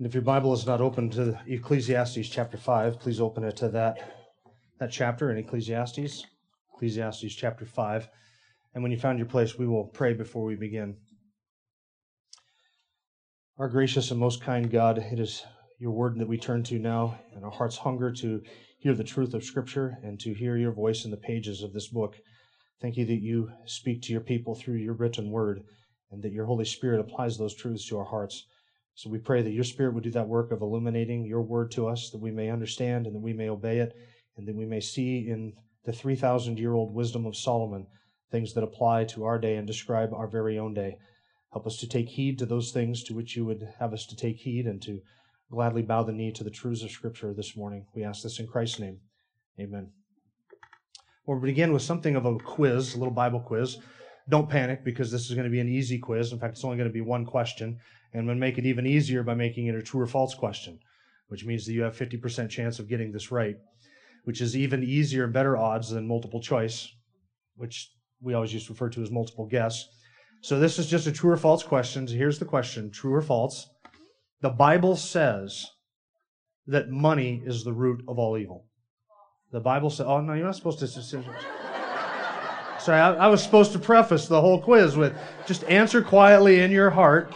And if your Bible is not open to Ecclesiastes chapter 5, please open it to that, that chapter in Ecclesiastes, Ecclesiastes chapter 5. And when you found your place, we will pray before we begin. Our gracious and most kind God, it is your word that we turn to now, and our hearts hunger to hear the truth of Scripture and to hear your voice in the pages of this book. Thank you that you speak to your people through your written word, and that your Holy Spirit applies those truths to our hearts. So we pray that your Spirit would do that work of illuminating your word to us, that we may understand and that we may obey it, and that we may see in the 3,000 year old wisdom of Solomon things that apply to our day and describe our very own day. Help us to take heed to those things to which you would have us to take heed and to gladly bow the knee to the truths of Scripture this morning. We ask this in Christ's name. Amen. We'll begin with something of a quiz, a little Bible quiz. Don't panic because this is going to be an easy quiz. In fact, it's only going to be one question. And we'll make it even easier by making it a true or false question, which means that you have 50% chance of getting this right, which is even easier and better odds than multiple choice, which we always used to refer to as multiple guess. So this is just a true or false question. Here's the question true or false? The Bible says that money is the root of all evil. The Bible says, oh, no, you're not supposed to. Sorry, I, I was supposed to preface the whole quiz with just answer quietly in your heart.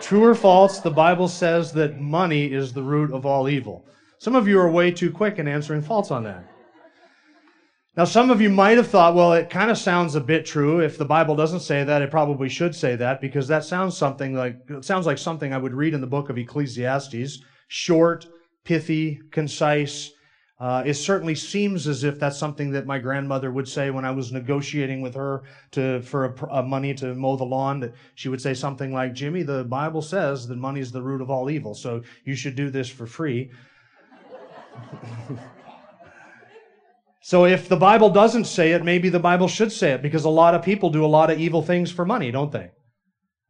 True or false, the Bible says that money is the root of all evil. Some of you are way too quick in answering false on that. Now, some of you might have thought, well, it kind of sounds a bit true. If the Bible doesn't say that, it probably should say that because that sounds something like it sounds like something I would read in the book of Ecclesiastes. Short, pithy, concise. Uh, it certainly seems as if that's something that my grandmother would say when I was negotiating with her to for a, a money to mow the lawn. That she would say something like, "Jimmy, the Bible says that money is the root of all evil, so you should do this for free." So if the Bible doesn't say it, maybe the Bible should say it because a lot of people do a lot of evil things for money, don't they?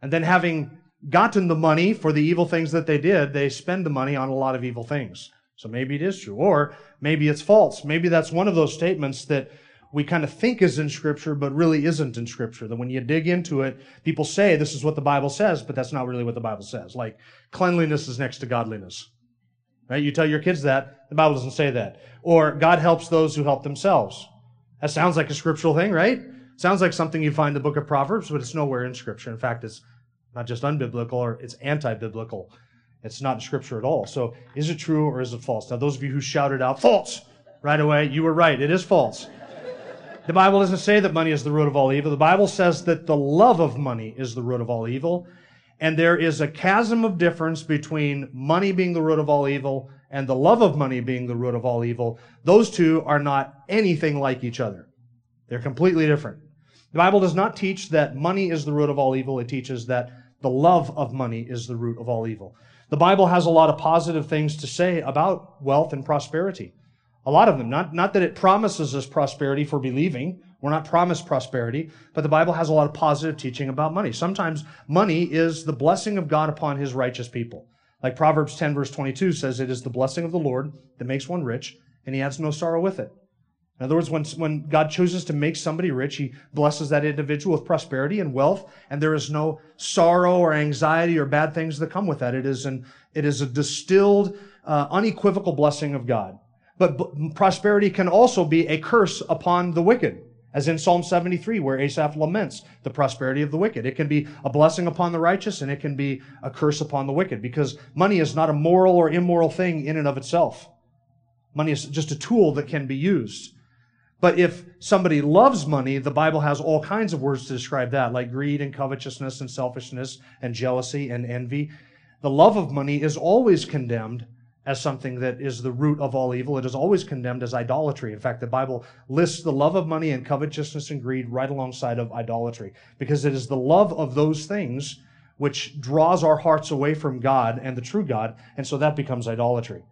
And then having gotten the money for the evil things that they did, they spend the money on a lot of evil things. So maybe it is true. Or maybe it's false. Maybe that's one of those statements that we kind of think is in Scripture, but really isn't in Scripture. That when you dig into it, people say this is what the Bible says, but that's not really what the Bible says. Like cleanliness is next to godliness. Right? You tell your kids that, the Bible doesn't say that. Or God helps those who help themselves. That sounds like a scriptural thing, right? Sounds like something you find in the book of Proverbs, but it's nowhere in Scripture. In fact, it's not just unbiblical, or it's anti-biblical. It's not in Scripture at all. So, is it true or is it false? Now, those of you who shouted out false right away, you were right. It is false. The Bible doesn't say that money is the root of all evil. The Bible says that the love of money is the root of all evil. And there is a chasm of difference between money being the root of all evil and the love of money being the root of all evil. Those two are not anything like each other. They're completely different. The Bible does not teach that money is the root of all evil. It teaches that the love of money is the root of all evil. The Bible has a lot of positive things to say about wealth and prosperity. A lot of them. Not, not that it promises us prosperity for believing. We're not promised prosperity, but the Bible has a lot of positive teaching about money. Sometimes money is the blessing of God upon his righteous people. Like Proverbs 10 verse 22 says, it is the blessing of the Lord that makes one rich, and he adds no sorrow with it. In other words, when, when God chooses to make somebody rich, he blesses that individual with prosperity and wealth, and there is no sorrow or anxiety or bad things that come with that. It is an, it is a distilled, uh, unequivocal blessing of God. But b- prosperity can also be a curse upon the wicked. As in Psalm 73, where Asaph laments the prosperity of the wicked. It can be a blessing upon the righteous and it can be a curse upon the wicked because money is not a moral or immoral thing in and of itself. Money is just a tool that can be used. But if somebody loves money, the Bible has all kinds of words to describe that, like greed and covetousness and selfishness and jealousy and envy. The love of money is always condemned as something that is the root of all evil. It is always condemned as idolatry. In fact, the Bible lists the love of money and covetousness and greed right alongside of idolatry because it is the love of those things which draws our hearts away from God and the true God, and so that becomes idolatry.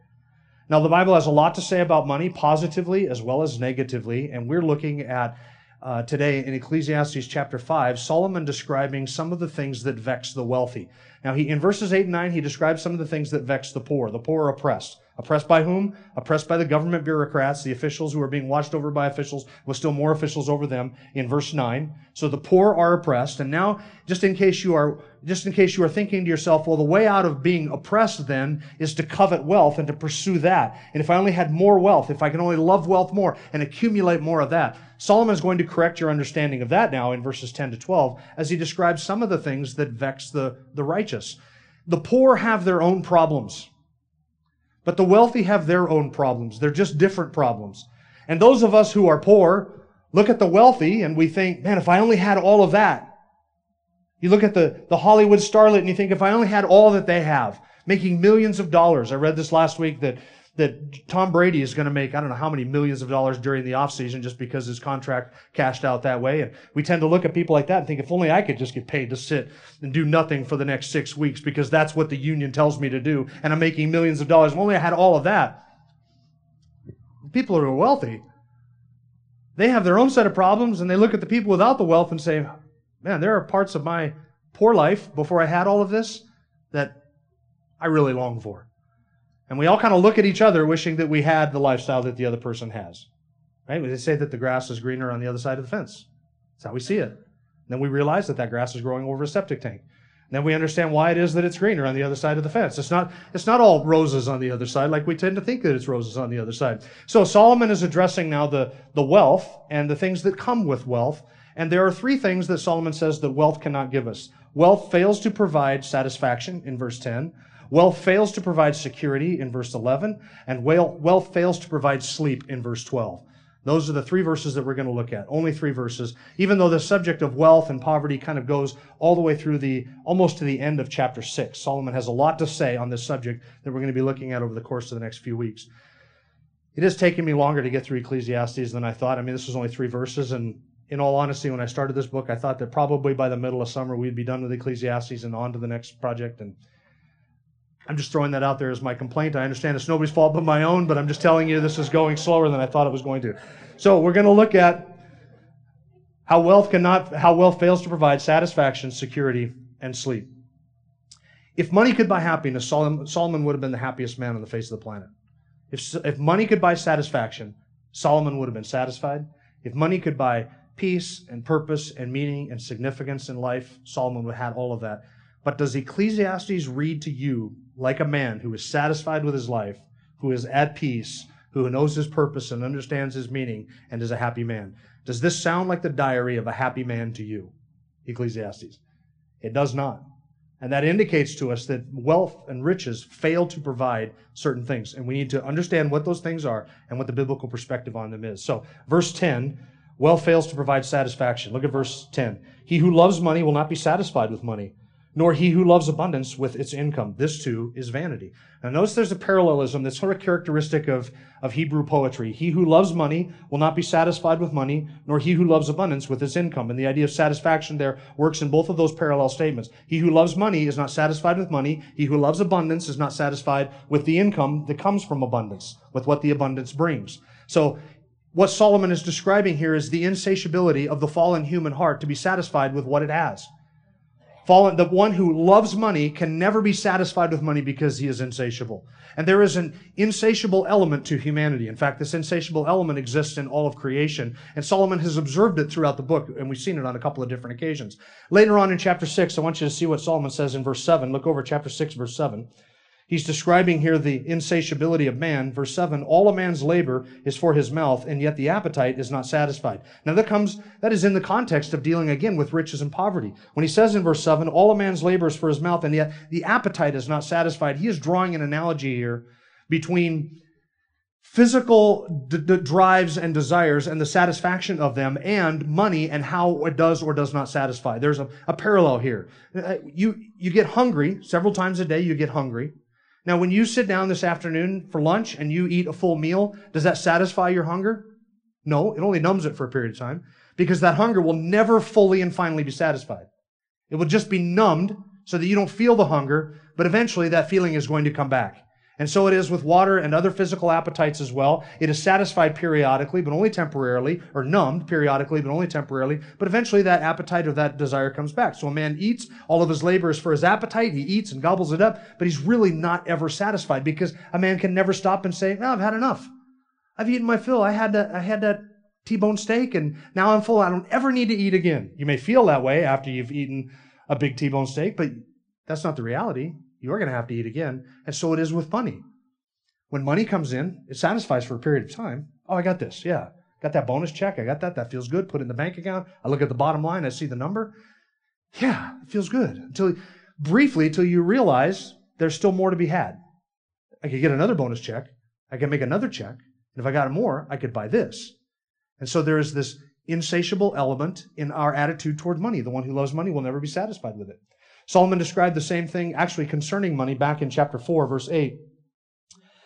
Now, the Bible has a lot to say about money, positively as well as negatively, and we're looking at uh, today in Ecclesiastes chapter 5, Solomon describing some of the things that vex the wealthy. Now, he, in verses 8 and 9, he describes some of the things that vex the poor. The poor oppressed. Oppressed by whom? Oppressed by the government bureaucrats, the officials who are being watched over by officials, with still more officials over them in verse 9. So the poor are oppressed. And now, just in case you are, just in case you are thinking to yourself, well, the way out of being oppressed then is to covet wealth and to pursue that. And if I only had more wealth, if I can only love wealth more and accumulate more of that, Solomon is going to correct your understanding of that now in verses 10 to 12 as he describes some of the things that vex the, the righteous. The poor have their own problems. But the wealthy have their own problems. They're just different problems. And those of us who are poor look at the wealthy and we think, man, if I only had all of that. You look at the, the Hollywood starlet and you think, if I only had all that they have, making millions of dollars. I read this last week that that Tom Brady is going to make, I don't know how many millions of dollars during the offseason just because his contract cashed out that way. And we tend to look at people like that and think, if only I could just get paid to sit and do nothing for the next six weeks because that's what the union tells me to do. And I'm making millions of dollars. If only I had all of that. People who are wealthy, they have their own set of problems and they look at the people without the wealth and say, man, there are parts of my poor life before I had all of this that I really long for. And we all kind of look at each other wishing that we had the lifestyle that the other person has. Right? They say that the grass is greener on the other side of the fence. That's how we see it. And then we realize that that grass is growing over a septic tank. And then we understand why it is that it's greener on the other side of the fence. It's not, it's not all roses on the other side like we tend to think that it's roses on the other side. So Solomon is addressing now the, the wealth and the things that come with wealth. And there are three things that Solomon says that wealth cannot give us. Wealth fails to provide satisfaction in verse 10. Wealth fails to provide security in verse 11, and wealth fails to provide sleep in verse 12. Those are the three verses that we're going to look at. Only three verses. Even though the subject of wealth and poverty kind of goes all the way through the, almost to the end of chapter 6. Solomon has a lot to say on this subject that we're going to be looking at over the course of the next few weeks. It has taken me longer to get through Ecclesiastes than I thought. I mean, this was only three verses, and in all honesty, when I started this book, I thought that probably by the middle of summer we'd be done with Ecclesiastes and on to the next project. And I'm just throwing that out there as my complaint. I understand it's nobody's fault but my own, but I'm just telling you this is going slower than I thought it was going to. So we're going to look at how wealth cannot, how wealth fails to provide satisfaction, security, and sleep. If money could buy happiness, Solomon, would have been the happiest man on the face of the planet. If, if money could buy satisfaction, Solomon would have been satisfied. If money could buy peace and purpose and meaning and significance in life, Solomon would have had all of that. But does Ecclesiastes read to you like a man who is satisfied with his life, who is at peace, who knows his purpose and understands his meaning, and is a happy man? Does this sound like the diary of a happy man to you? Ecclesiastes. It does not. And that indicates to us that wealth and riches fail to provide certain things. And we need to understand what those things are and what the biblical perspective on them is. So, verse 10 wealth fails to provide satisfaction. Look at verse 10. He who loves money will not be satisfied with money nor he who loves abundance with its income. This too is vanity. Now notice there's a parallelism that's sort of characteristic of, of Hebrew poetry. He who loves money will not be satisfied with money, nor he who loves abundance with its income. And the idea of satisfaction there works in both of those parallel statements. He who loves money is not satisfied with money. He who loves abundance is not satisfied with the income that comes from abundance, with what the abundance brings. So what Solomon is describing here is the insatiability of the fallen human heart to be satisfied with what it has. Fallen, the one who loves money can never be satisfied with money because he is insatiable. And there is an insatiable element to humanity. In fact, this insatiable element exists in all of creation. And Solomon has observed it throughout the book, and we've seen it on a couple of different occasions. Later on in chapter 6, I want you to see what Solomon says in verse 7. Look over chapter 6, verse 7. He's describing here the insatiability of man. Verse 7, all a man's labor is for his mouth, and yet the appetite is not satisfied. Now that comes, that is in the context of dealing again with riches and poverty. When he says in verse 7, all a man's labor is for his mouth, and yet the appetite is not satisfied, he is drawing an analogy here between physical d- d- drives and desires and the satisfaction of them and money and how it does or does not satisfy. There's a, a parallel here. Uh, you, you get hungry several times a day, you get hungry. Now, when you sit down this afternoon for lunch and you eat a full meal, does that satisfy your hunger? No, it only numbs it for a period of time because that hunger will never fully and finally be satisfied. It will just be numbed so that you don't feel the hunger, but eventually that feeling is going to come back. And so it is with water and other physical appetites as well. It is satisfied periodically, but only temporarily, or numbed periodically, but only temporarily. But eventually that appetite or that desire comes back. So a man eats, all of his labor is for his appetite. He eats and gobbles it up, but he's really not ever satisfied because a man can never stop and say, no, I've had enough. I've eaten my fill. I had that, I had that T-bone steak and now I'm full. I don't ever need to eat again. You may feel that way after you've eaten a big T-bone steak, but that's not the reality. You're going to have to eat again. And so it is with money. When money comes in, it satisfies for a period of time. Oh, I got this. Yeah. Got that bonus check. I got that. That feels good. Put it in the bank account. I look at the bottom line. I see the number. Yeah, it feels good. Until briefly, until you realize there's still more to be had. I could get another bonus check. I can make another check. And if I got more, I could buy this. And so there is this insatiable element in our attitude toward money. The one who loves money will never be satisfied with it. Solomon described the same thing actually concerning money back in chapter 4, verse 8.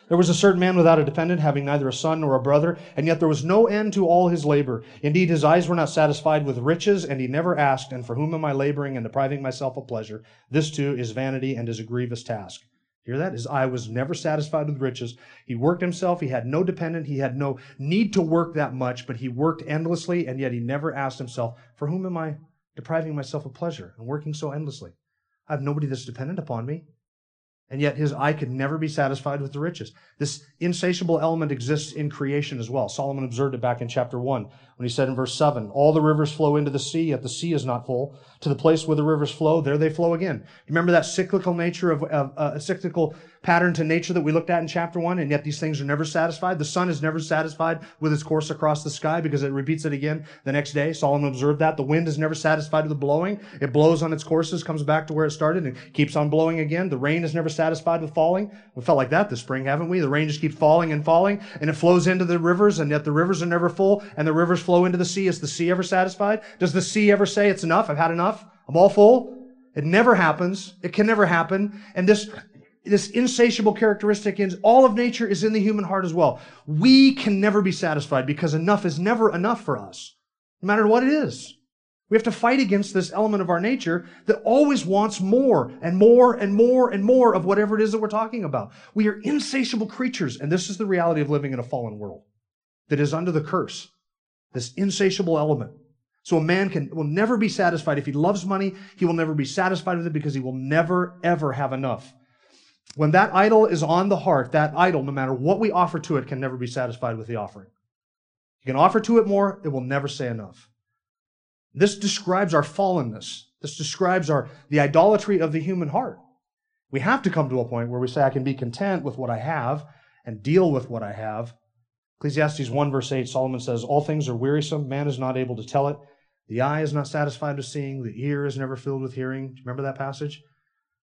There was a certain man without a dependent, having neither a son nor a brother, and yet there was no end to all his labor. Indeed, his eyes were not satisfied with riches, and he never asked, And for whom am I laboring and depriving myself of pleasure? This too is vanity and is a grievous task. Hear that? His eye was never satisfied with riches. He worked himself. He had no dependent. He had no need to work that much, but he worked endlessly, and yet he never asked himself, For whom am I depriving myself of pleasure and working so endlessly? I have nobody that's dependent upon me. And yet his eye could never be satisfied with the riches. This insatiable element exists in creation as well. Solomon observed it back in chapter 1 when he said in verse 7, All the rivers flow into the sea, yet the sea is not full. To the place where the rivers flow, there they flow again. Remember that cyclical nature of, of uh, a cyclical pattern to nature that we looked at in chapter 1, and yet these things are never satisfied. The sun is never satisfied with its course across the sky because it repeats it again the next day. Solomon observed that. The wind is never satisfied with the blowing. It blows on its courses, comes back to where it started, and keeps on blowing again. The rain is never satisfied with falling. We felt like that this spring, haven't we? The rain just keeps falling and falling, and it flows into the rivers, and yet the rivers are never full, and the rivers flow into the sea. Is the sea ever satisfied? Does the sea ever say, it's enough, I've had enough, I'm all full? It never happens. It can never happen. And this this insatiable characteristic in all of nature is in the human heart as well. We can never be satisfied because enough is never enough for us, no matter what it is. We have to fight against this element of our nature that always wants more and more and more and more of whatever it is that we're talking about. We are insatiable creatures, and this is the reality of living in a fallen world that is under the curse. This insatiable element. So a man can, will never be satisfied. If he loves money, he will never be satisfied with it because he will never, ever have enough. When that idol is on the heart, that idol, no matter what we offer to it, can never be satisfied with the offering. You can offer to it more, it will never say enough. This describes our fallenness. This describes our, the idolatry of the human heart. We have to come to a point where we say, I can be content with what I have and deal with what I have. Ecclesiastes 1 verse 8, Solomon says, All things are wearisome. Man is not able to tell it. The eye is not satisfied with seeing. The ear is never filled with hearing. Do you remember that passage?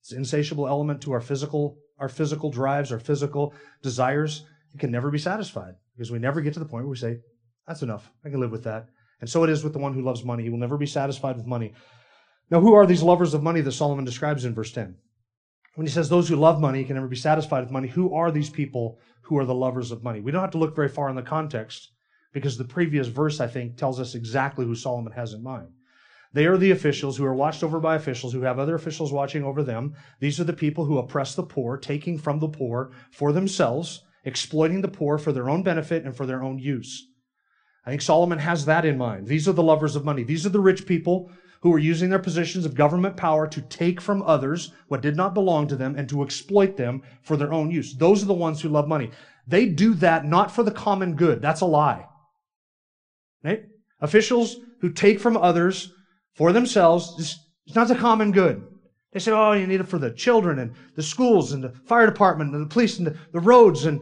It's an insatiable element to our physical, our physical drives, our physical desires. It can never be satisfied because we never get to the point where we say, that's enough. I can live with that. And so it is with the one who loves money. He will never be satisfied with money. Now, who are these lovers of money that Solomon describes in verse 10? When he says those who love money can never be satisfied with money, who are these people who are the lovers of money? We don't have to look very far in the context because the previous verse, I think, tells us exactly who Solomon has in mind. They are the officials who are watched over by officials who have other officials watching over them. These are the people who oppress the poor, taking from the poor for themselves, exploiting the poor for their own benefit and for their own use. I think Solomon has that in mind. These are the lovers of money. These are the rich people who are using their positions of government power to take from others what did not belong to them and to exploit them for their own use. Those are the ones who love money. They do that not for the common good. That's a lie. Right? Officials who take from others for themselves. It's not the common good. They say, oh, you need it for the children and the schools and the fire department and the police and the, the roads. And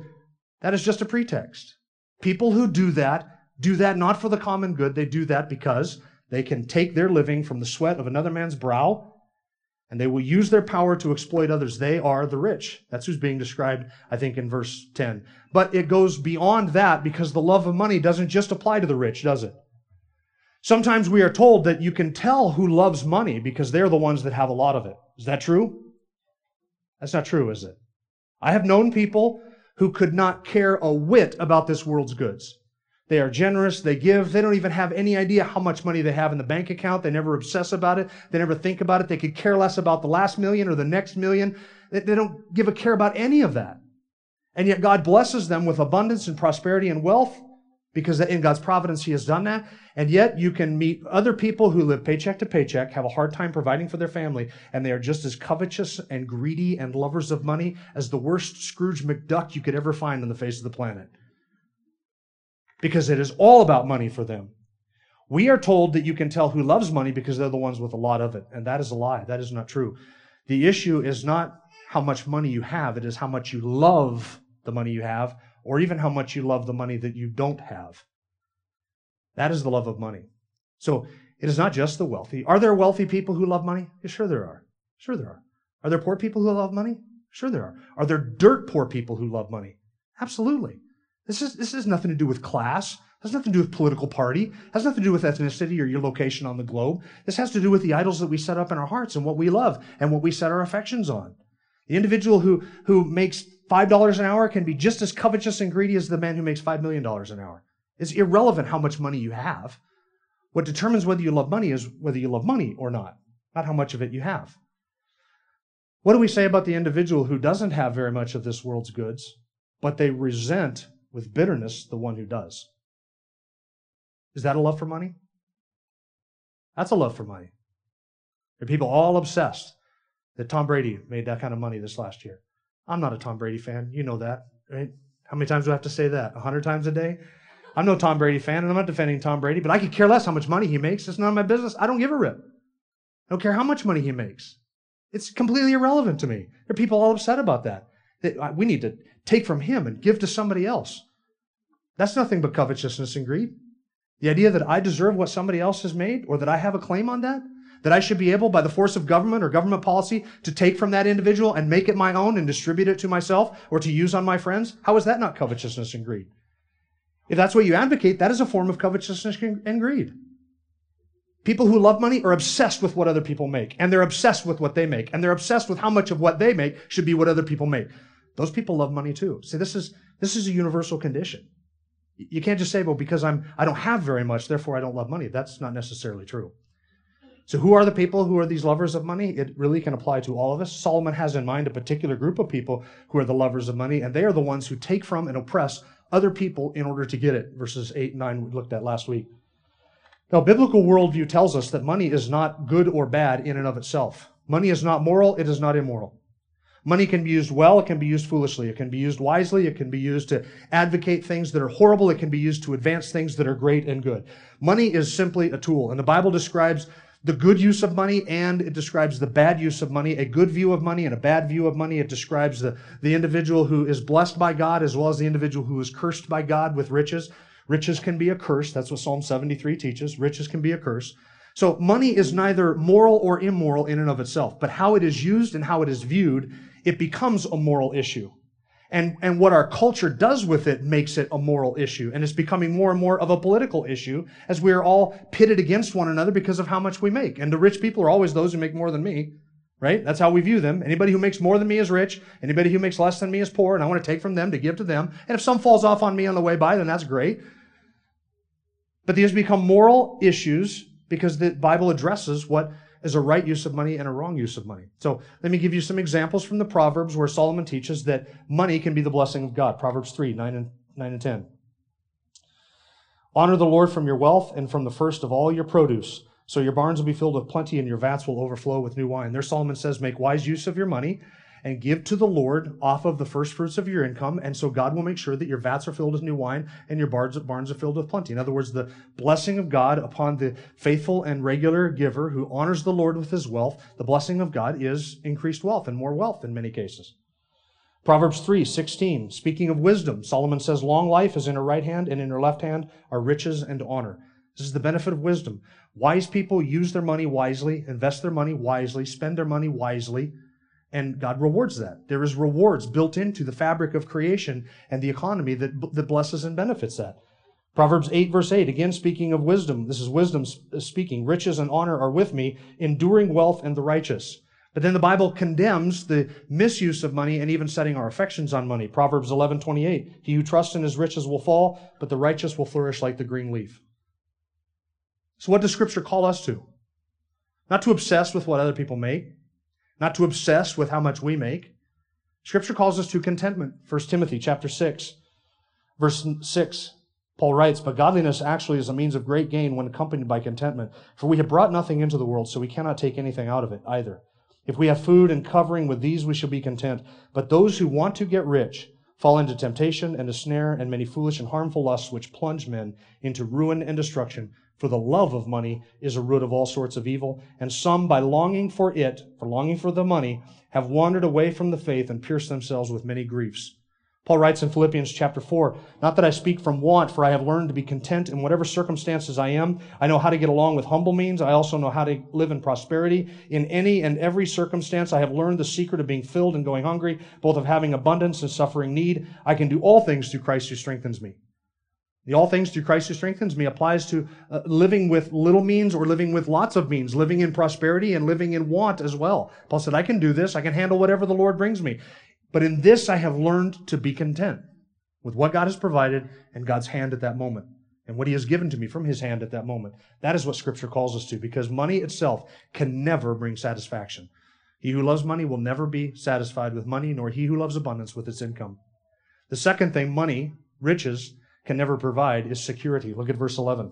that is just a pretext. People who do that do that not for the common good. They do that because they can take their living from the sweat of another man's brow and they will use their power to exploit others. They are the rich. That's who's being described, I think, in verse 10. But it goes beyond that because the love of money doesn't just apply to the rich, does it? Sometimes we are told that you can tell who loves money because they're the ones that have a lot of it. Is that true? That's not true, is it? I have known people who could not care a whit about this world's goods. They are generous, they give, they don't even have any idea how much money they have in the bank account. They never obsess about it, they never think about it. They could care less about the last million or the next million. They don't give a care about any of that. And yet God blesses them with abundance and prosperity and wealth because in God's providence, He has done that. And yet you can meet other people who live paycheck to paycheck, have a hard time providing for their family, and they are just as covetous and greedy and lovers of money as the worst Scrooge McDuck you could ever find on the face of the planet. Because it is all about money for them. We are told that you can tell who loves money because they're the ones with a lot of it. And that is a lie. That is not true. The issue is not how much money you have, it is how much you love the money you have, or even how much you love the money that you don't have. That is the love of money. So it is not just the wealthy. Are there wealthy people who love money? Yeah, sure there are. Sure there are. Are there poor people who love money? Sure there are. Are there dirt poor people who love money? Absolutely. This is this has nothing to do with class. Has nothing to do with political party. Has nothing to do with ethnicity or your location on the globe. This has to do with the idols that we set up in our hearts and what we love and what we set our affections on. The individual who, who makes $5 an hour can be just as covetous and greedy as the man who makes $5 million an hour. It's irrelevant how much money you have. What determines whether you love money is whether you love money or not, not how much of it you have. What do we say about the individual who doesn't have very much of this world's goods, but they resent with bitterness the one who does? Is that a love for money? That's a love for money. There are people all obsessed that Tom Brady made that kind of money this last year. I'm not a Tom Brady fan. You know that, right? How many times do I have to say that? A hundred times a day? I'm no Tom Brady fan, and I'm not defending Tom Brady, but I could care less how much money he makes. It's none of my business. I don't give a rip. I don't care how much money he makes. It's completely irrelevant to me. There are people all upset about that. That we need to take from him and give to somebody else. That's nothing but covetousness and greed. The idea that I deserve what somebody else has made or that I have a claim on that, that I should be able, by the force of government or government policy, to take from that individual and make it my own and distribute it to myself or to use on my friends? How is that not covetousness and greed? If that's what you advocate, that is a form of covetousness and greed. People who love money are obsessed with what other people make, and they're obsessed with what they make, and they're obsessed with how much of what they make should be what other people make. Those people love money too. See, this is this is a universal condition. You can't just say, well, because I'm I don't have very much, therefore I don't love money. That's not necessarily true. So, who are the people who are these lovers of money? It really can apply to all of us. Solomon has in mind a particular group of people who are the lovers of money, and they are the ones who take from and oppress other people in order to get it. Verses 8 and 9 we looked at last week. Now, biblical worldview tells us that money is not good or bad in and of itself. Money is not moral, it is not immoral. Money can be used well, it can be used foolishly, it can be used wisely, it can be used to advocate things that are horrible, it can be used to advance things that are great and good. Money is simply a tool, and the Bible describes the good use of money and it describes the bad use of money, a good view of money and a bad view of money. It describes the, the individual who is blessed by God as well as the individual who is cursed by God with riches. Riches can be a curse. That's what Psalm 73 teaches. Riches can be a curse. So money is neither moral or immoral in and of itself, but how it is used and how it is viewed, it becomes a moral issue. And, and what our culture does with it makes it a moral issue. And it's becoming more and more of a political issue as we are all pitted against one another because of how much we make. And the rich people are always those who make more than me, right? That's how we view them. Anybody who makes more than me is rich. Anybody who makes less than me is poor. And I want to take from them to give to them. And if some falls off on me on the way by, then that's great. But these become moral issues because the Bible addresses what is a right use of money and a wrong use of money. So let me give you some examples from the Proverbs where Solomon teaches that money can be the blessing of God. Proverbs 3, 9 and, 9 and 10. Honor the Lord from your wealth and from the first of all your produce. So your barns will be filled with plenty and your vats will overflow with new wine. There Solomon says, make wise use of your money and give to the Lord off of the first fruits of your income. And so God will make sure that your vats are filled with new wine and your barns, are filled with plenty. In other words, the blessing of God upon the faithful and regular giver who honors the Lord with his wealth, the blessing of God is increased wealth and more wealth in many cases. Proverbs 3, 16, speaking of wisdom, Solomon says, Long life is in her right hand, and in her left hand are riches and honor. This is the benefit of wisdom. Wise people use their money wisely, invest their money wisely, spend their money wisely, and God rewards that. There is rewards built into the fabric of creation and the economy that, that blesses and benefits that. Proverbs 8 verse 8, again speaking of wisdom. This is wisdom uh, speaking. Riches and honor are with me, enduring wealth and the righteous. But then the Bible condemns the misuse of money and even setting our affections on money. Proverbs 11, 28. He who trusts in his riches will fall, but the righteous will flourish like the green leaf. So what does scripture call us to? Not to obsess with what other people make, not to obsess with how much we make. Scripture calls us to contentment. 1 Timothy chapter 6, verse 6. Paul writes, But godliness actually is a means of great gain when accompanied by contentment. For we have brought nothing into the world, so we cannot take anything out of it either. If we have food and covering with these, we shall be content. But those who want to get rich fall into temptation and a snare and many foolish and harmful lusts which plunge men into ruin and destruction. For the love of money is a root of all sorts of evil, and some, by longing for it, for longing for the money, have wandered away from the faith and pierced themselves with many griefs. Paul writes in Philippians chapter 4, Not that I speak from want, for I have learned to be content in whatever circumstances I am. I know how to get along with humble means. I also know how to live in prosperity. In any and every circumstance, I have learned the secret of being filled and going hungry, both of having abundance and suffering need. I can do all things through Christ who strengthens me. The all things through Christ who strengthens me applies to uh, living with little means or living with lots of means, living in prosperity and living in want as well. Paul said, I can do this. I can handle whatever the Lord brings me. But in this, I have learned to be content with what God has provided and God's hand at that moment and what He has given to me from His hand at that moment. That is what Scripture calls us to because money itself can never bring satisfaction. He who loves money will never be satisfied with money, nor he who loves abundance with its income. The second thing, money, riches, can never provide is security. Look at verse 11.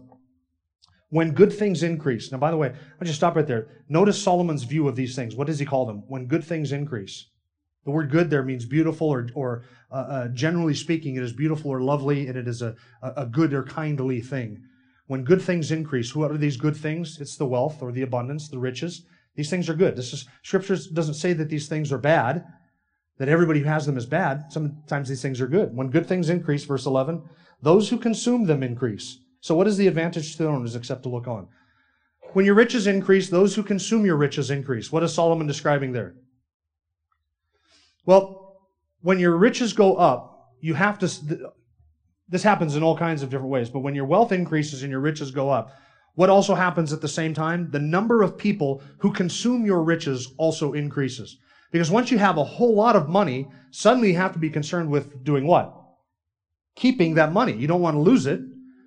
When good things increase. Now, by the way, I'll just stop right there. Notice Solomon's view of these things. What does he call them? When good things increase. The word good there means beautiful, or, or uh, uh, generally speaking, it is beautiful or lovely, and it is a, a good or kindly thing. When good things increase, what are these good things? It's the wealth or the abundance, the riches. These things are good. This is Scripture doesn't say that these things are bad, that everybody who has them is bad. Sometimes these things are good. When good things increase, verse 11, those who consume them increase. So what is the advantage to the owners except to look on? When your riches increase, those who consume your riches increase. What is Solomon describing there? Well, when your riches go up, you have to, this happens in all kinds of different ways, but when your wealth increases and your riches go up, what also happens at the same time? The number of people who consume your riches also increases. Because once you have a whole lot of money, suddenly you have to be concerned with doing what? Keeping that money. You don't want to lose it.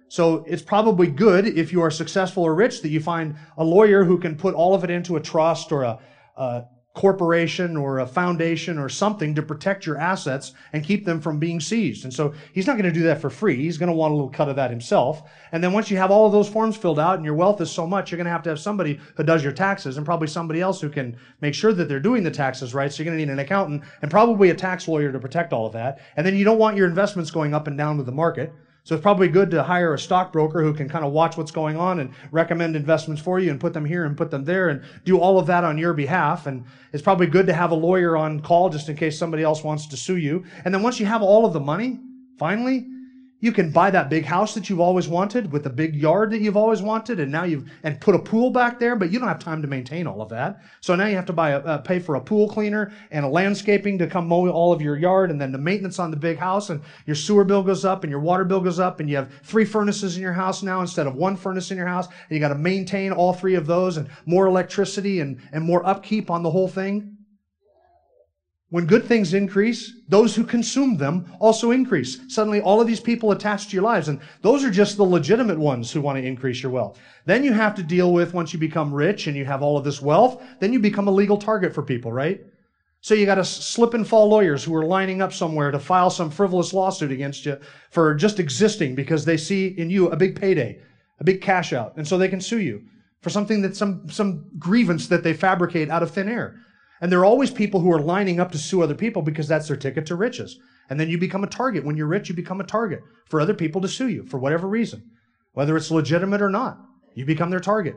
So it's probably good if you are successful or rich that you find a lawyer who can put all of it into a trust or a, a corporation or a foundation or something to protect your assets and keep them from being seized. And so he's not going to do that for free. He's going to want a little cut of that himself. And then once you have all of those forms filled out and your wealth is so much, you're going to have to have somebody who does your taxes and probably somebody else who can make sure that they're doing the taxes right. So you're going to need an accountant and probably a tax lawyer to protect all of that. And then you don't want your investments going up and down with the market. So it's probably good to hire a stockbroker who can kind of watch what's going on and recommend investments for you and put them here and put them there and do all of that on your behalf. And it's probably good to have a lawyer on call just in case somebody else wants to sue you. And then once you have all of the money, finally, you can buy that big house that you've always wanted with the big yard that you've always wanted, and now you've and put a pool back there, but you don't have time to maintain all of that. So now you have to buy a, uh, pay for a pool cleaner and a landscaping to come mow all of your yard, and then the maintenance on the big house, and your sewer bill goes up, and your water bill goes up, and you have three furnaces in your house now instead of one furnace in your house, and you got to maintain all three of those, and more electricity and and more upkeep on the whole thing. When good things increase, those who consume them also increase. Suddenly, all of these people attached to your lives, and those are just the legitimate ones who want to increase your wealth. Then you have to deal with once you become rich and you have all of this wealth, then you become a legal target for people, right? So you got to slip and fall lawyers who are lining up somewhere to file some frivolous lawsuit against you for just existing because they see in you a big payday, a big cash out, and so they can sue you for something that some some grievance that they fabricate out of thin air. And there are always people who are lining up to sue other people because that's their ticket to riches. And then you become a target. When you're rich, you become a target for other people to sue you for whatever reason, whether it's legitimate or not. You become their target.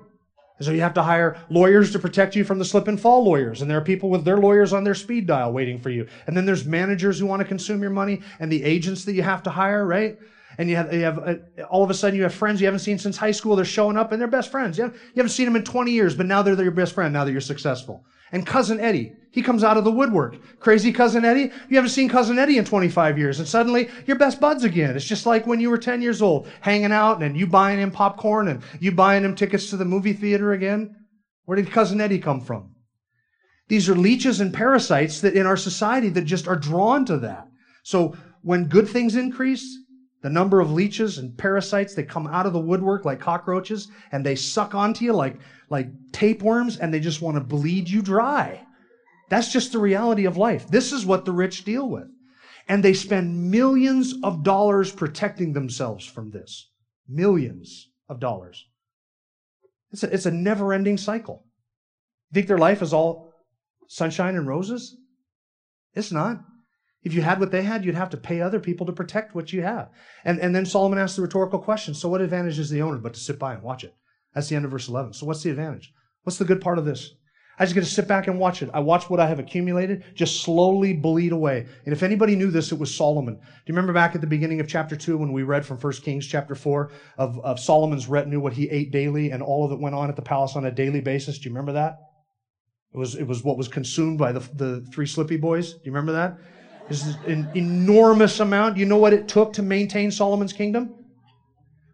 And so you have to hire lawyers to protect you from the slip and fall lawyers. And there are people with their lawyers on their speed dial waiting for you. And then there's managers who want to consume your money and the agents that you have to hire, right? And you have, you have uh, all of a sudden you have friends you haven't seen since high school. They're showing up and they're best friends. You haven't, you haven't seen them in 20 years, but now they're your best friend now that you're successful. And Cousin Eddie, he comes out of the woodwork. Crazy Cousin Eddie. You haven't seen Cousin Eddie in 25 years, and suddenly you're best buds again. It's just like when you were 10 years old, hanging out and you buying him popcorn and you buying him tickets to the movie theater again. Where did Cousin Eddie come from? These are leeches and parasites that in our society that just are drawn to that. So when good things increase, the number of leeches and parasites that come out of the woodwork like cockroaches and they suck onto you like, like tapeworms and they just want to bleed you dry. That's just the reality of life. This is what the rich deal with. And they spend millions of dollars protecting themselves from this. Millions of dollars. It's a, it's a never ending cycle. You think their life is all sunshine and roses? It's not. If you had what they had, you'd have to pay other people to protect what you have. And, and then Solomon asks the rhetorical question so, what advantage is the owner but to sit by and watch it? That's the end of verse 11. So, what's the advantage? What's the good part of this? I just get to sit back and watch it. I watch what I have accumulated just slowly bleed away. And if anybody knew this, it was Solomon. Do you remember back at the beginning of chapter 2 when we read from 1 Kings chapter 4 of, of Solomon's retinue, what he ate daily and all of it went on at the palace on a daily basis? Do you remember that? It was, it was what was consumed by the, the three slippy boys. Do you remember that? Is an enormous amount. You know what it took to maintain Solomon's kingdom?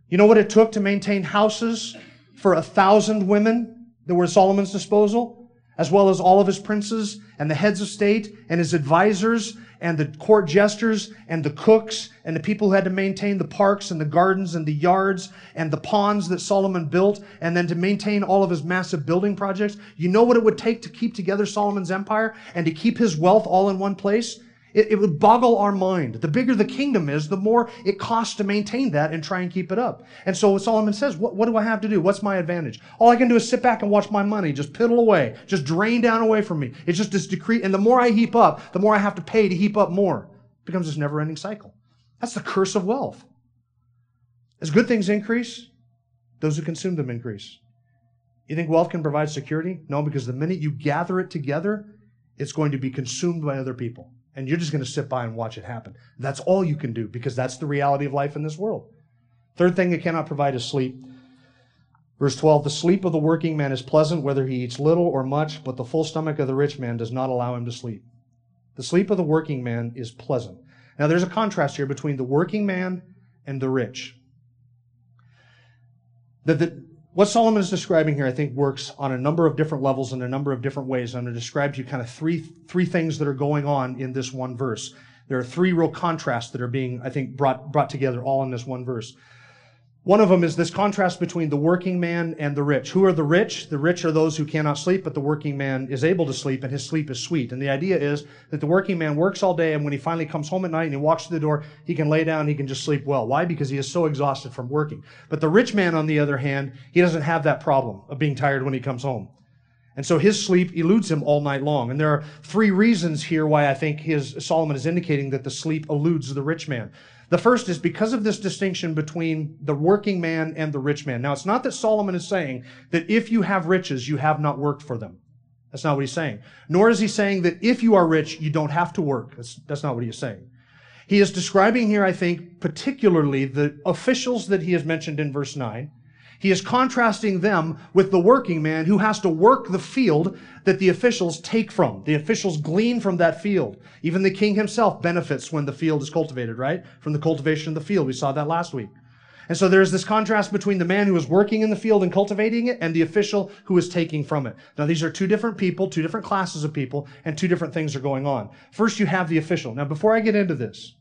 You know what it took to maintain houses for a thousand women that were at Solomon's disposal? As well as all of his princes and the heads of state and his advisors and the court jesters and the cooks and the people who had to maintain the parks and the gardens and the yards and the ponds that Solomon built and then to maintain all of his massive building projects. You know what it would take to keep together Solomon's empire and to keep his wealth all in one place? It, it, would boggle our mind. The bigger the kingdom is, the more it costs to maintain that and try and keep it up. And so Solomon says, what, what do I have to do? What's my advantage? All I can do is sit back and watch my money just piddle away, just drain down away from me. It's just this decree. And the more I heap up, the more I have to pay to heap up more. It becomes this never ending cycle. That's the curse of wealth. As good things increase, those who consume them increase. You think wealth can provide security? No, because the minute you gather it together, it's going to be consumed by other people and you're just going to sit by and watch it happen. That's all you can do because that's the reality of life in this world. Third thing it cannot provide is sleep. Verse 12 The sleep of the working man is pleasant, whether he eats little or much, but the full stomach of the rich man does not allow him to sleep. The sleep of the working man is pleasant. Now, there's a contrast here between the working man and the rich. That the, what Solomon is describing here, I think, works on a number of different levels in a number of different ways. I'm going to describe to you kind of three, three things that are going on in this one verse. There are three real contrasts that are being, I think, brought, brought together all in this one verse. One of them is this contrast between the working man and the rich. Who are the rich? The rich are those who cannot sleep, but the working man is able to sleep, and his sleep is sweet. And the idea is that the working man works all day, and when he finally comes home at night and he walks through the door, he can lay down, he can just sleep well. Why? Because he is so exhausted from working. But the rich man, on the other hand, he doesn't have that problem of being tired when he comes home. And so his sleep eludes him all night long. And there are three reasons here why I think his Solomon is indicating that the sleep eludes the rich man. The first is because of this distinction between the working man and the rich man. Now, it's not that Solomon is saying that if you have riches, you have not worked for them. That's not what he's saying. Nor is he saying that if you are rich, you don't have to work. That's, that's not what he is saying. He is describing here, I think, particularly the officials that he has mentioned in verse 9 he is contrasting them with the working man who has to work the field that the officials take from. The officials glean from that field. Even the king himself benefits when the field is cultivated, right? From the cultivation of the field. We saw that last week. And so there's this contrast between the man who is working in the field and cultivating it and the official who is taking from it. Now, these are two different people, two different classes of people, and two different things are going on. First, you have the official. Now, before I get into this,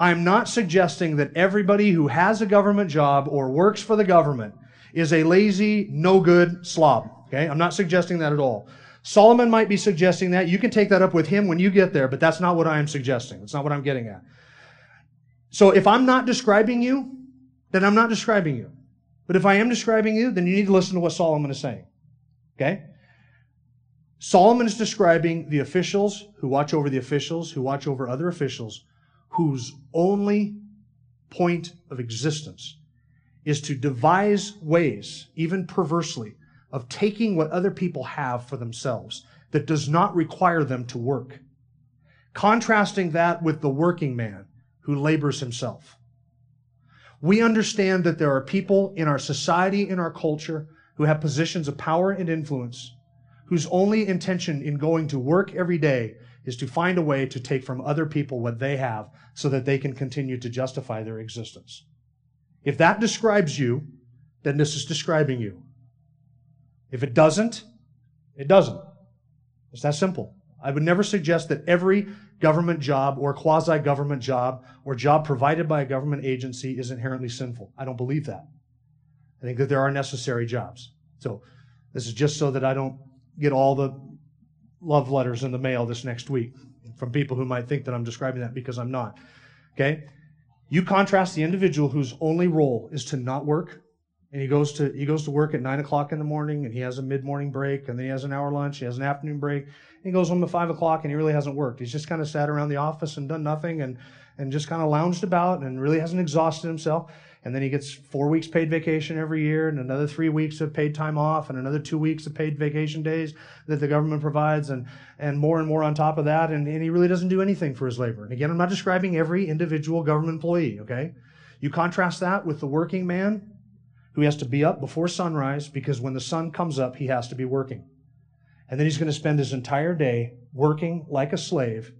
I'm not suggesting that everybody who has a government job or works for the government is a lazy, no good slob. Okay? I'm not suggesting that at all. Solomon might be suggesting that. You can take that up with him when you get there, but that's not what I am suggesting. That's not what I'm getting at. So if I'm not describing you, then I'm not describing you. But if I am describing you, then you need to listen to what Solomon is saying. Okay? Solomon is describing the officials who watch over the officials, who watch over other officials, whose only point of existence is to devise ways, even perversely, of taking what other people have for themselves that does not require them to work. Contrasting that with the working man who labors himself. We understand that there are people in our society, in our culture, who have positions of power and influence, whose only intention in going to work every day is to find a way to take from other people what they have so that they can continue to justify their existence. If that describes you, then this is describing you. If it doesn't, it doesn't. It's that simple. I would never suggest that every government job or quasi government job or job provided by a government agency is inherently sinful. I don't believe that. I think that there are necessary jobs. So this is just so that I don't get all the love letters in the mail this next week from people who might think that I'm describing that because I'm not. Okay? You contrast the individual whose only role is to not work, and he goes to he goes to work at nine o'clock in the morning, and he has a mid morning break, and then he has an hour lunch, he has an afternoon break, and he goes home at five o'clock, and he really hasn't worked. He's just kind of sat around the office and done nothing, and and just kind of lounged about, and really hasn't exhausted himself and then he gets four weeks paid vacation every year and another three weeks of paid time off and another two weeks of paid vacation days that the government provides and, and more and more on top of that and, and he really doesn't do anything for his labor. And again i'm not describing every individual government employee okay? You contrast that with the working man who has to be up before sunrise because when the sun comes up he has to be working. And then he's going to spend his entire day working like a slave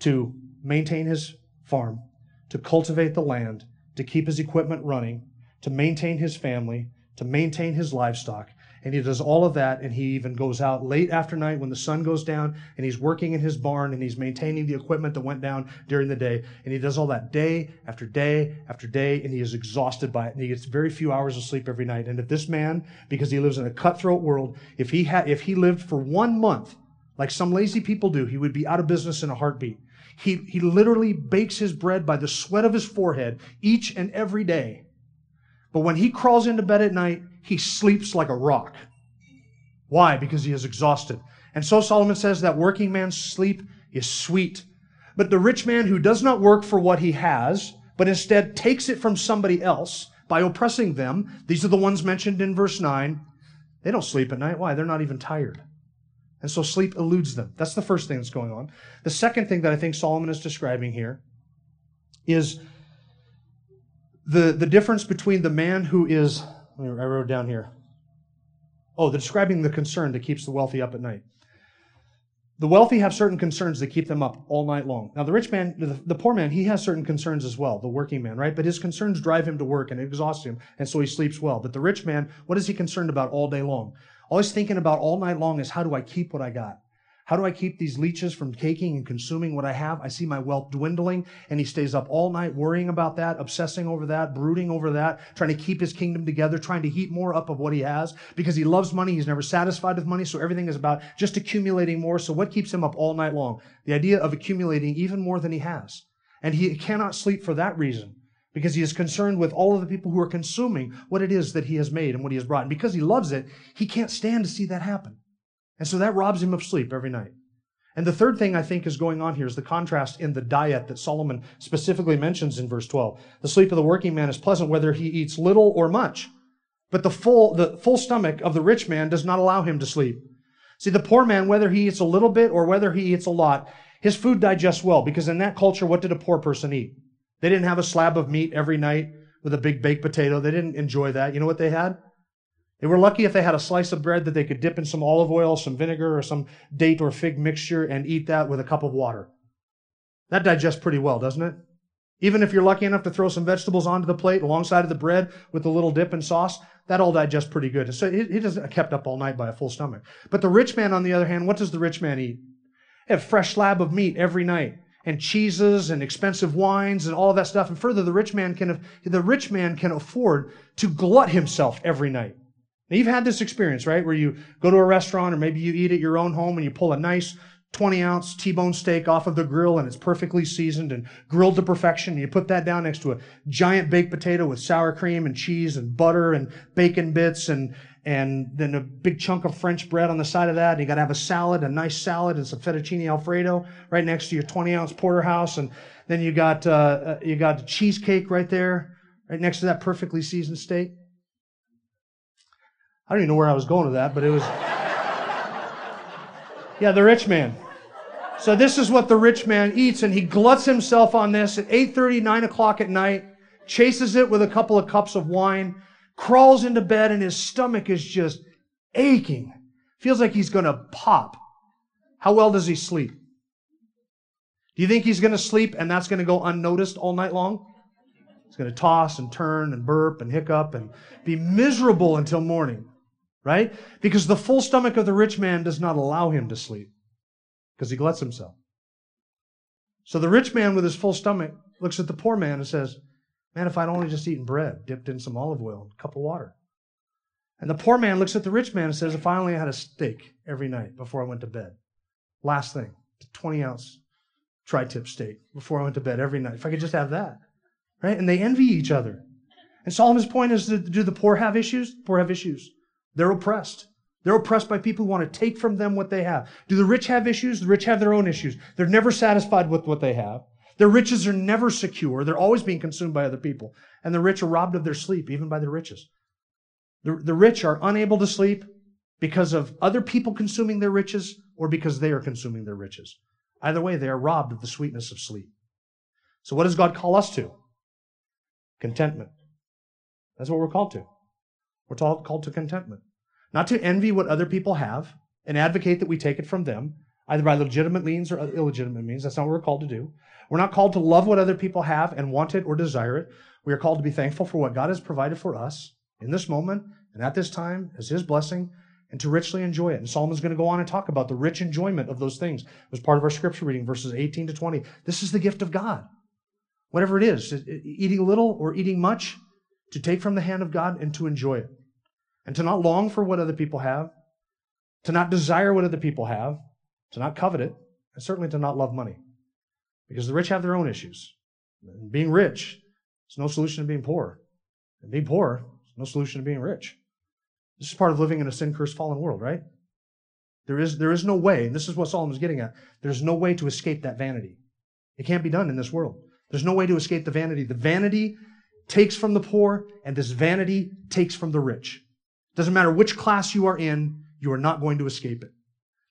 to maintain his farm to cultivate the land to keep his equipment running, to maintain his family, to maintain his livestock. And he does all of that, and he even goes out late after night when the sun goes down, and he's working in his barn, and he's maintaining the equipment that went down during the day. And he does all that day after day after day, and he is exhausted by it, and he gets very few hours of sleep every night. And if this man, because he lives in a cutthroat world, if he had, if he lived for one month, like some lazy people do, he would be out of business in a heartbeat. He, he literally bakes his bread by the sweat of his forehead each and every day. But when he crawls into bed at night, he sleeps like a rock. Why? Because he is exhausted. And so Solomon says that working man's sleep is sweet. But the rich man who does not work for what he has, but instead takes it from somebody else by oppressing them, these are the ones mentioned in verse 9, they don't sleep at night. Why? They're not even tired. And so sleep eludes them. That's the first thing that's going on. The second thing that I think Solomon is describing here is the, the difference between the man who is, I wrote down here. Oh, they're describing the concern that keeps the wealthy up at night. The wealthy have certain concerns that keep them up all night long. Now, the rich man, the, the, poor man, he has certain concerns as well, the working man, right? But his concerns drive him to work and exhaust him, and so he sleeps well. But the rich man, what is he concerned about all day long? All thinking about all night long is how do I keep what I got? How do I keep these leeches from taking and consuming what I have? I see my wealth dwindling, and he stays up all night worrying about that, obsessing over that, brooding over that, trying to keep his kingdom together, trying to heap more up of what he has because he loves money. He's never satisfied with money, so everything is about just accumulating more. So, what keeps him up all night long? The idea of accumulating even more than he has. And he cannot sleep for that reason because he is concerned with all of the people who are consuming what it is that he has made and what he has brought. And because he loves it, he can't stand to see that happen. And so that robs him of sleep every night. And the third thing I think is going on here is the contrast in the diet that Solomon specifically mentions in verse 12. The sleep of the working man is pleasant whether he eats little or much. But the full, the full stomach of the rich man does not allow him to sleep. See, the poor man, whether he eats a little bit or whether he eats a lot, his food digests well because in that culture, what did a poor person eat? They didn't have a slab of meat every night with a big baked potato. They didn't enjoy that. You know what they had? They were lucky if they had a slice of bread that they could dip in some olive oil, some vinegar, or some date or fig mixture and eat that with a cup of water. That digests pretty well, doesn't it? Even if you're lucky enough to throw some vegetables onto the plate alongside of the bread with a little dip and sauce, that all digests pretty good. So he doesn't kept up all night by a full stomach. But the rich man, on the other hand, what does the rich man eat? A fresh slab of meat every night and cheeses and expensive wines and all that stuff. And further, the rich man can, the rich man can afford to glut himself every night. Now, you've had this experience, right? Where you go to a restaurant or maybe you eat at your own home and you pull a nice 20 ounce T-bone steak off of the grill and it's perfectly seasoned and grilled to perfection. And you put that down next to a giant baked potato with sour cream and cheese and butter and bacon bits and, and then a big chunk of French bread on the side of that. And you got to have a salad, a nice salad, and some fettuccine alfredo right next to your 20 ounce porterhouse. And then you got uh, uh you got the cheesecake right there, right next to that perfectly seasoned steak. I don't even know where I was going with that, but it was. yeah, the rich man. So this is what the rich man eats, and he gluts himself on this at 8:30, 9 o'clock at night, chases it with a couple of cups of wine crawls into bed and his stomach is just aching. Feels like he's going to pop. How well does he sleep? Do you think he's going to sleep and that's going to go unnoticed all night long? He's going to toss and turn and burp and hiccup and be miserable until morning, right? Because the full stomach of the rich man does not allow him to sleep because he gluts himself. So the rich man with his full stomach looks at the poor man and says, Man, if I'd only just eaten bread, dipped in some olive oil, and a cup of water. And the poor man looks at the rich man and says, If I only had a steak every night before I went to bed. Last thing, 20 ounce tri tip steak before I went to bed every night. If I could just have that. Right? And they envy each other. And Solomon's point is do the poor have issues? The poor have issues. They're oppressed. They're oppressed by people who want to take from them what they have. Do the rich have issues? The rich have their own issues. They're never satisfied with what they have. Their riches are never secure. They're always being consumed by other people. And the rich are robbed of their sleep, even by the riches. The, the rich are unable to sleep because of other people consuming their riches or because they are consuming their riches. Either way, they are robbed of the sweetness of sleep. So, what does God call us to? Contentment. That's what we're called to. We're called to contentment. Not to envy what other people have and advocate that we take it from them, either by legitimate means or illegitimate means. That's not what we're called to do. We're not called to love what other people have and want it or desire it. We are called to be thankful for what God has provided for us in this moment and at this time as His blessing and to richly enjoy it. And Solomon's going to go on and talk about the rich enjoyment of those things It was part of our scripture reading, verses 18 to 20. This is the gift of God. Whatever it is, eating little or eating much, to take from the hand of God and to enjoy it. And to not long for what other people have, to not desire what other people have, to not covet it, and certainly to not love money. Because the rich have their own issues. And being rich is no solution to being poor. And being poor is no solution to being rich. This is part of living in a sin cursed fallen world, right? There is, there is no way, and this is what Solomon's getting at, there's no way to escape that vanity. It can't be done in this world. There's no way to escape the vanity. The vanity takes from the poor, and this vanity takes from the rich. Doesn't matter which class you are in, you are not going to escape it.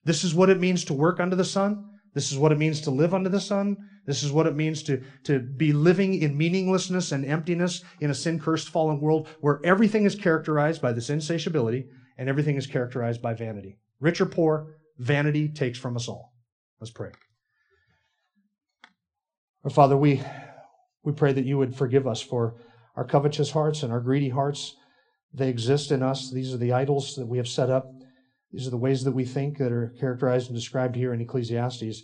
This is what it means to work under the sun. This is what it means to live under the sun. This is what it means to, to be living in meaninglessness and emptiness in a sin cursed fallen world where everything is characterized by this insatiability and everything is characterized by vanity. Rich or poor, vanity takes from us all. Let's pray. Our Father, we, we pray that you would forgive us for our covetous hearts and our greedy hearts. They exist in us. These are the idols that we have set up. These are the ways that we think that are characterized and described here in Ecclesiastes.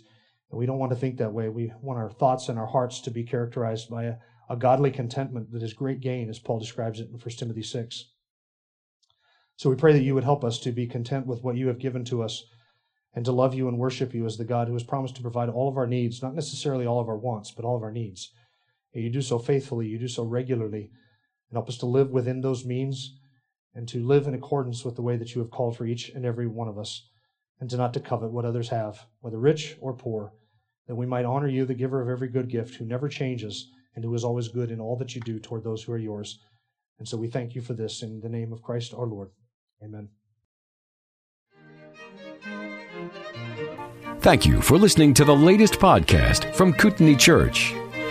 And we don't want to think that way. We want our thoughts and our hearts to be characterized by a, a godly contentment that is great gain, as Paul describes it in 1 Timothy 6. So we pray that you would help us to be content with what you have given to us and to love you and worship you as the God who has promised to provide all of our needs, not necessarily all of our wants, but all of our needs. And you do so faithfully, you do so regularly, and help us to live within those means and to live in accordance with the way that you have called for each and every one of us, and to not to covet what others have, whether rich or poor, that we might honor you, the giver of every good gift, who never changes and who is always good in all that you do toward those who are yours. And so we thank you for this in the name of Christ our Lord. Amen. Thank you for listening to the latest podcast from Kootenai Church.